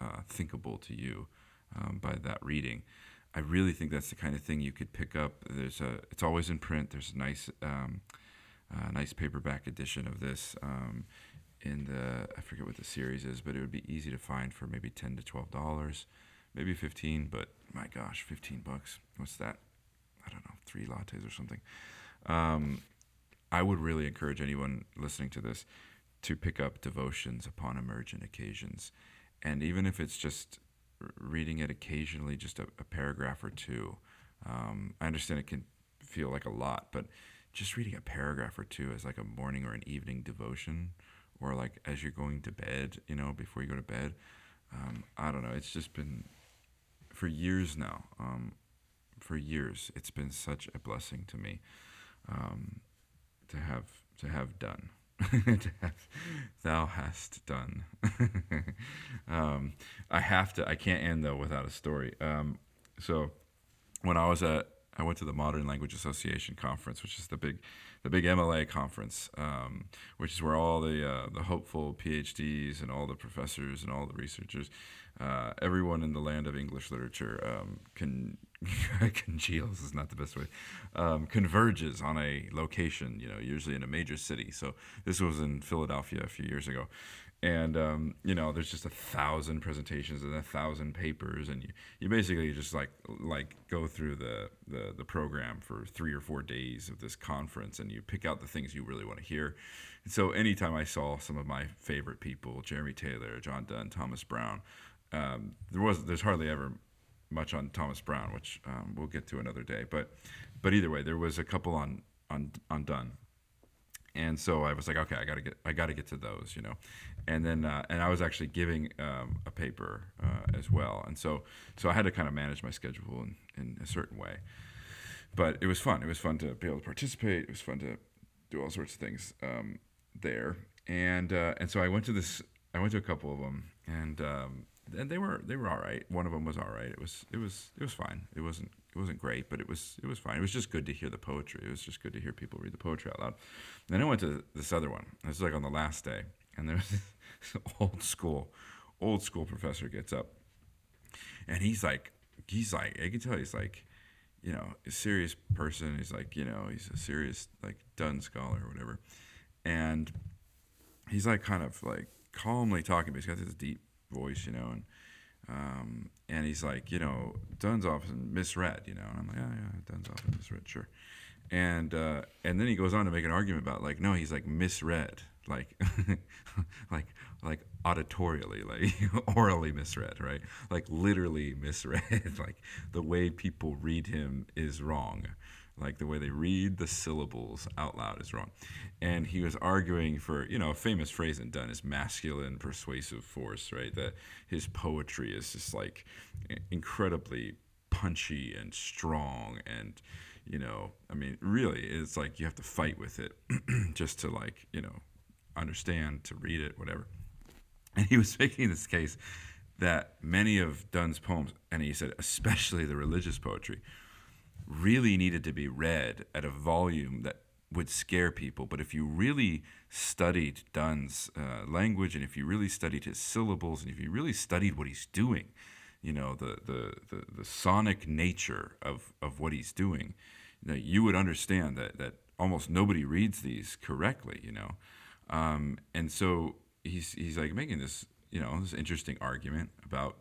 uh, thinkable to you um, by that reading. I really think that's the kind of thing you could pick up. There's a, it's always in print. There's a nice, um, uh, nice paperback edition of this um, in the, I forget what the series is, but it would be easy to find for maybe ten to twelve dollars, maybe fifteen. But my gosh, fifteen bucks. What's that? I don't know, three lattes or something. Um, I would really encourage anyone listening to this to pick up devotions upon emergent occasions, and even if it's just reading it occasionally, just a, a paragraph or two. Um, I understand it can feel like a lot, but just reading a paragraph or two as like a morning or an evening devotion, or like as you're going to bed, you know, before you go to bed. Um, I don't know. It's just been for years now. Um, for years, it's been such a blessing to me um, to have to have done. <laughs> thou hast done. <laughs> um, I have to. I can't end though without a story. Um, so, when I was at, I went to the Modern Language Association conference, which is the big, the big MLA conference, um, which is where all the uh, the hopeful PhDs and all the professors and all the researchers, uh, everyone in the land of English literature um, can <laughs> congeals is not the best way, um, converges on a location, you know, usually in a major city. So this was in Philadelphia a few years ago. And, um, you know, there's just a thousand presentations and a thousand papers. And you, you basically just like, like go through the, the, the program for three or four days of this conference and you pick out the things you really want to hear. And so anytime I saw some of my favorite people, Jeremy Taylor, John Donne, Thomas Browne, um, there was, there's hardly ever much on Thomas Browne, which um, we'll get to another day. But but either way, there was a couple on on on Donne, and so I was like, okay, I gotta get I gotta get to those, you know, and then uh, and I was actually giving um, a paper uh, as well, and so so I had to kind of manage my schedule in, in a certain way. But it was fun. It was fun to be able to participate. It was fun to do all sorts of things um, there, and uh, and so I went to this. I went to a couple of them, and um, and they were they were all right. One of them was all right. It was it was it was fine. It wasn't it wasn't great, but it was it was fine. It was just good to hear the poetry. It was just good to hear people read the poetry out loud. And then I went to this other one. It was like on the last day, and there was <laughs> this old school old school professor gets up, and he's like he's like I can tell he's like you know a serious person. He's like you know he's a serious like Donne scholar or whatever, and he's like kind of like calmly talking, but he's got this deep voice, you know, and um, and he's like, you know, Donne's often misread, you know, and I'm like, oh yeah, Donne's often misread, sure, and uh, and then he goes on to make an argument about like, no, he's like misread, like, <laughs> like like auditorially, like <laughs> orally misread, right? Like literally misread, <laughs> like the way people read him is wrong like the way they read the syllables out loud is wrong. And he was arguing for, you know, a famous phrase in Donne is masculine persuasive force, right? That his poetry is just like incredibly punchy and strong and you know, I mean, really, it's like you have to fight with it <clears throat> just to like, you know, understand, to read it, whatever. And he was <laughs> making this case that many of Donne's poems, and he said especially the religious poetry, really needed to be read at a volume that would scare people. But if you really studied Donne's uh, language and if you really studied his syllables and if you really studied what he's doing, you know, the, the, the, the sonic nature of, of what he's doing, you, know, you would understand that, that almost nobody reads these correctly, you know. Um, and so he's, he's like making this, you know, this interesting argument about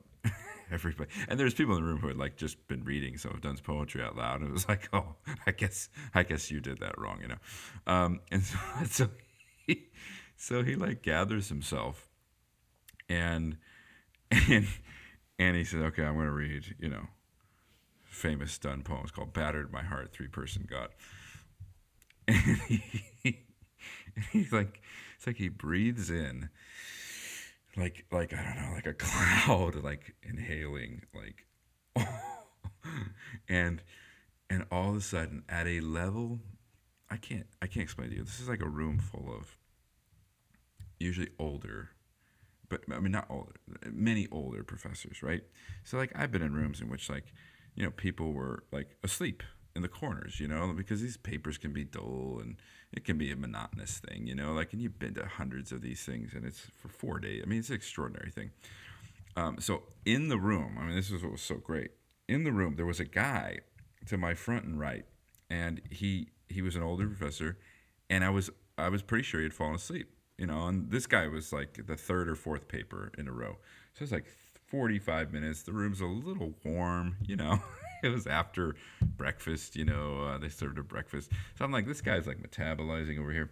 everybody. And there's people in the room who had like just been reading some of Donne's poetry out loud, and it was like, <laughs> oh, I guess I guess you did that wrong, you know. Um, and so, <laughs> so he, so he like gathers himself, and and and he says, okay, I'm going to read, you know, famous Donne poems called "Battered My Heart," three person God. <laughs> And he, and he's like, it's like he breathes in like like I don't know, like a <laughs> cloud, like inhaling, like, <laughs> and and all of a sudden at a level, I can't I can't explain to you. This is like a room full of usually older, but I mean not older, many older professors, right? So like I've been in rooms in which like you know people were like asleep in the corners, you know, because these papers can be dull and it can be a monotonous thing, you know, like, and you've been to hundreds of these things and it's for four days. I mean, it's an extraordinary thing. Um, so in the room, I mean, this is what was so great. in the room there was a guy to my front and right, and he he was an older professor, and I was I was pretty sure he had fallen asleep. You know, and this guy was like the third or fourth paper in a row. So it's like 45 minutes. The room's a little warm, you know. <laughs> <laughs> it was after breakfast, you know, uh, they served a breakfast. So I'm like, this guy's like metabolizing over here.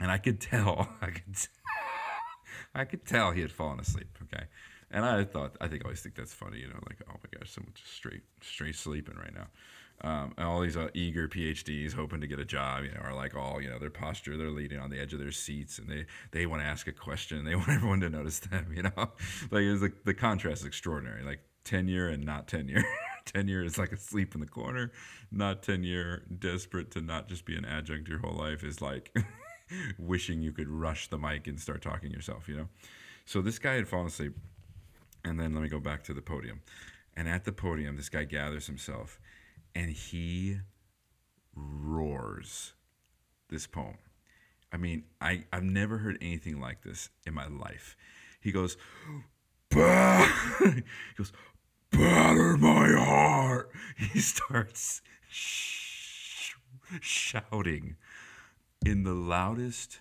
And I could tell, <laughs> I could, I could tell he had fallen asleep. Okay. And I thought, I think I always think that's funny, you know, like, oh my gosh, someone's just straight, straight sleeping right now. Um, and all these uh, eager PhDs hoping to get a job, you know, are like all, you know, their posture, they're leaning on the edge of their seats and they, they want to ask a question. They <laughs> want everyone to notice them, you know, like it was like the contrast is extraordinary, like tenure and not tenure. Tenure is like asleep in the corner, not tenure, desperate to not just be an adjunct your whole life is like <laughs> wishing you could rush the mic and start talking yourself, you know? So this guy had fallen asleep. And then let me go back to the podium. And at the podium, this guy gathers himself and he roars this poem. I mean, I, I've never heard anything like this in my life. He goes, <gasps> bah! <laughs> he goes, batter my heart. <laughs> He starts sh- shouting in the loudest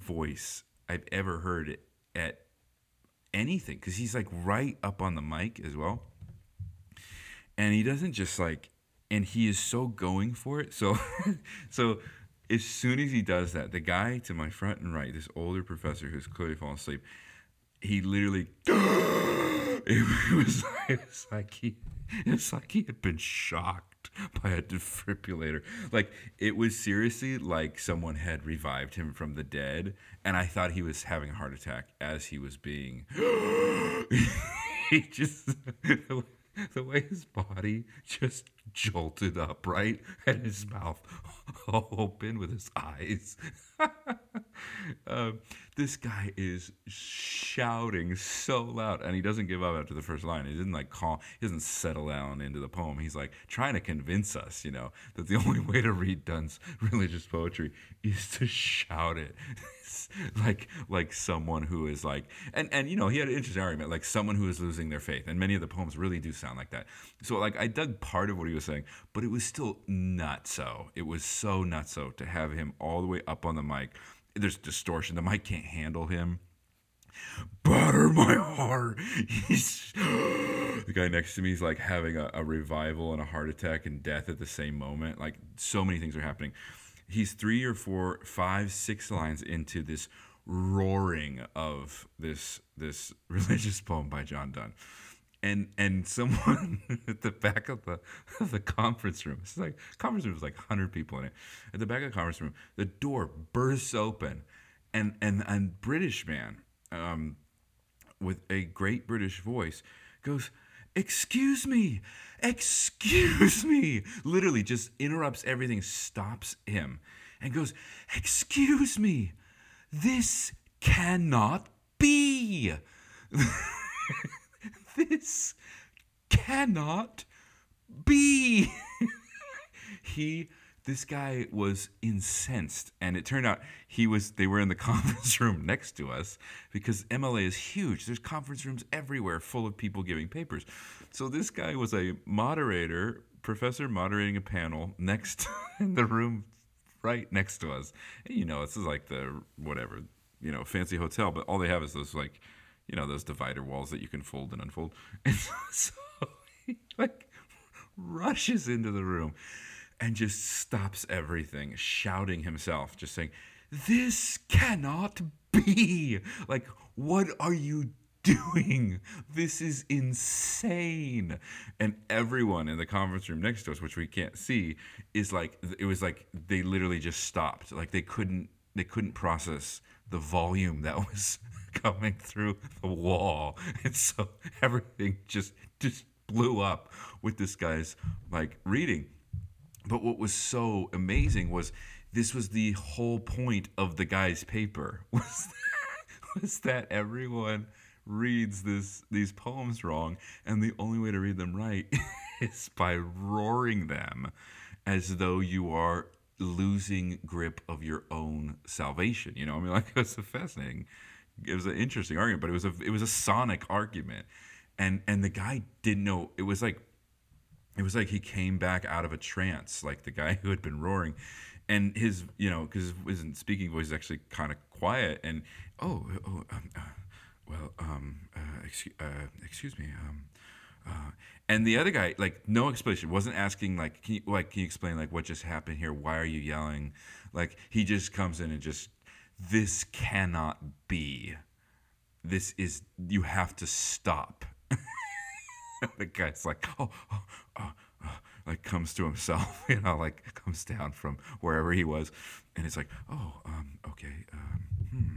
voice I've ever heard at anything because he's like right up on the mic as well. And he doesn't just like and he is so going for it. So, <laughs> so as soon as he does that, the guy to my front and right, this older professor who's clearly fallen asleep, he literally, <laughs> it was, it was like he, it's like he had been shocked by a defibrillator. Like it was seriously like someone had revived him from the dead, and I thought he was having a heart attack as he was being. <gasps> he just the way his body just jolted up, right? And his mouth <laughs> open with his eyes. <laughs> um, this guy is shouting so loud, and he doesn't give up after the first line. He doesn't like call, he doesn't settle down into the poem. He's like trying to convince us, you know, that the <laughs> only way to read Donne's religious poetry is to shout it. <laughs> like like someone who is like and and you know he had an interesting argument like someone who is losing their faith and many of the poems really do sound like that so like i dug part of what he was saying but it was still not so it was so not so to have him all the way up on the mic there's distortion the mic can't handle him. Butter my heart. He's <gasps> the guy next to me is like having a, a revival and a heart attack and death at the same moment. Like so many things are happening. He's three or four, five, six lines into this roaring of this this <laughs> religious poem by John Donne. And and someone <laughs> at the back of the of the conference room, it's like conference room was like hundred people in it. At the back of the conference room, the door bursts open, and and and British man, um, with a great British voice, goes, excuse me, excuse me. Literally just interrupts everything, stops him, and goes, excuse me, this cannot be. <laughs> this cannot be. <laughs> he this guy was incensed and it turned out he was they were in the <laughs> conference room next to us because mla is huge. There's conference rooms everywhere full of people giving papers. So this guy was a moderator professor moderating a panel next <laughs> in the room right next to us. And you know this is like the whatever you know fancy hotel but all they have is those like you know those divider walls that you can fold and unfold <laughs> and so, so he like rushes into the room and just stops everything, shouting himself, just saying, This cannot be. Like, what are you doing? This is insane. And everyone in the conference room next to us, which we can't see, is like, it was like they literally just stopped. Like, they couldn't. They couldn't process the volume that was <laughs> coming through the wall, and so everything just just blew up with this guy's like reading. But what was so amazing was this was the whole point of the guy's paper <laughs> was that, was that everyone reads this these poems wrong. And the only way to read them right <laughs> is by roaring them as though you are losing grip of your own salvation you know? I mean <laughs> like it was a fascinating it was an interesting argument but it was a it was a sonic argument. And and the guy didn't know it was like it was like he came back out of a trance, like the guy <laughs> who had been roaring, and his you know because his speaking voice is actually kind of quiet and oh oh um, uh, well um uh, excuse, uh, excuse me um uh, and the other guy like no explanation wasn't asking like can you like can you explain like what just happened here? Why are you yelling? Like he just comes in and just this cannot be. This is you have to stop. <laughs> The guy's like oh, oh, oh, oh, like comes to himself <laughs> you know like comes down from wherever he was. And it's like oh um okay um hmm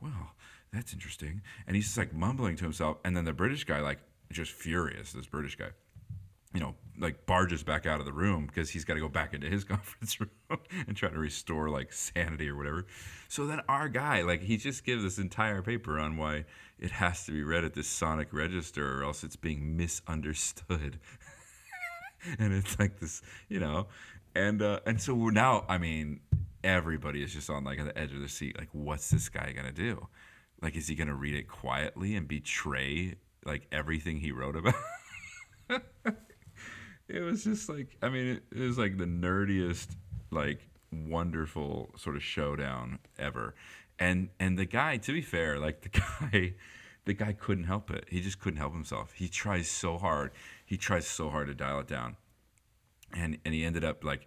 well that's interesting. And he's just like mumbling to himself. And then the british guy like just furious this british guy you know, like barges back out of the room because he's got to go back into his <laughs> conference room and try to restore like sanity or whatever. So then our guy, like, he just gives this entire paper on why it has to be read at this sonic register or else it's being misunderstood. <laughs> and it's like this, you know, and uh, and so now. I mean, everybody is just on like the edge of their seat. Like, what's this guy gonna do? Like, is he gonna read it quietly and betray like everything he wrote about? it was just like I mean, it, was like the nerdiest, like wonderful sort of showdown ever. And and the guy, to be fair, like the <laughs> guy, the guy couldn't help it. He just couldn't help himself. He tries so hard. He tries so hard to dial it down, and and he ended up like.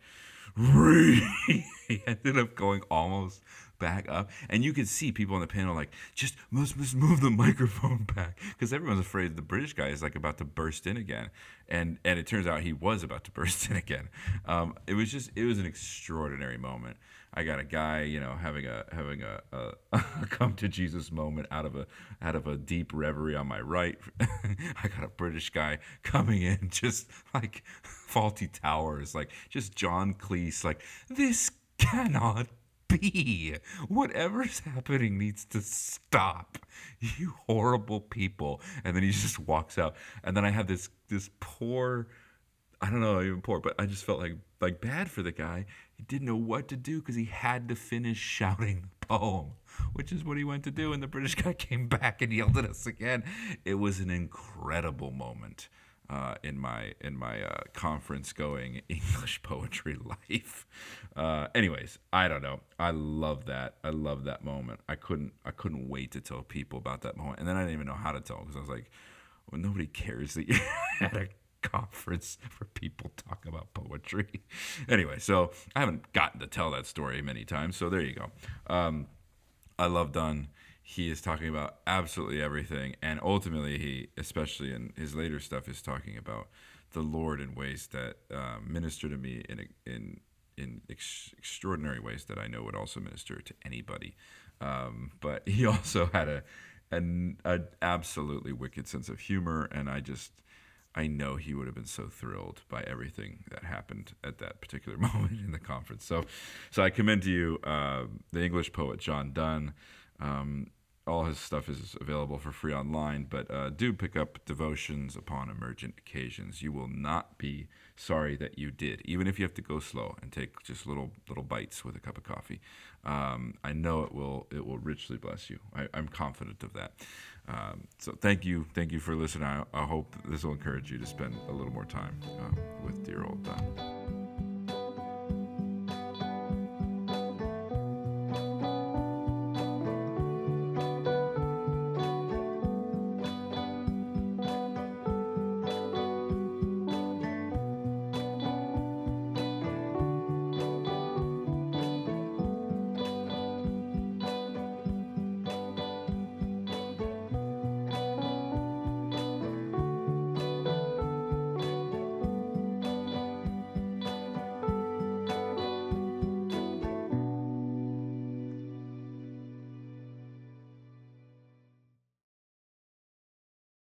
<laughs> he ended up going almost back up, and you could see people on the panel like, just must, must move the <laughs> microphone back because everyone's afraid the British guy is like about to burst in again, and and it turns out he was about to <laughs> burst in again. Um, it was just it was an extraordinary moment. I got a guy, you know, having a having a, a, <laughs> a, come to Jesus moment out of a out of a deep reverie on my right. I got a British guy coming in, just like Fawlty Towers, like just John Cleese, like this cannot <laughs> be. Whatever's happening needs to stop. You horrible people. And then he just walks out. And then I have this this poor I don't know, even poor, but I just felt like like bad for the guy. He didn't know what to do because he had to finish <laughs> shouting the poem, which is what he went to do. And the British guy <laughs> came back and yelled at us again. It was an incredible moment uh, in my in my uh, conference going <laughs> English poetry life. Uh, anyways, I don't know. I love that. I love that moment. I couldn't I couldn't wait to tell people about that moment, and then I didn't even know how to tell because I was like, well, nobody cares that you're <laughs> at a conference for people talk about poetry. <laughs> anyway, so I haven't gotten to tell that story many times. So there you go. Um, I love Donne he is talking about absolutely everything and ultimately he especially in his later stuff is talking about the lord in ways that uh, minister to me in in in ex- extraordinary ways that i know would also minister to anybody um, but he <laughs> also had a an, an absolutely wicked sense of humor and i just I know he would have been so thrilled by everything that happened at that particular <laughs> moment in the conference. So, so I commend to you uh, the English poet John Donne. Um, all his stuff is available for free online. But uh, do pick up Devotions upon Emergent Occasions. You will not be sorry that you did, even if you have to go slow and take just little little bites with a cup of coffee. Um, I know it will it will richly bless you. I, am confident of that. Um, so thank you, thank you for listening. I, I, hope this will encourage you to spend a little more time uh, with dear old Donne.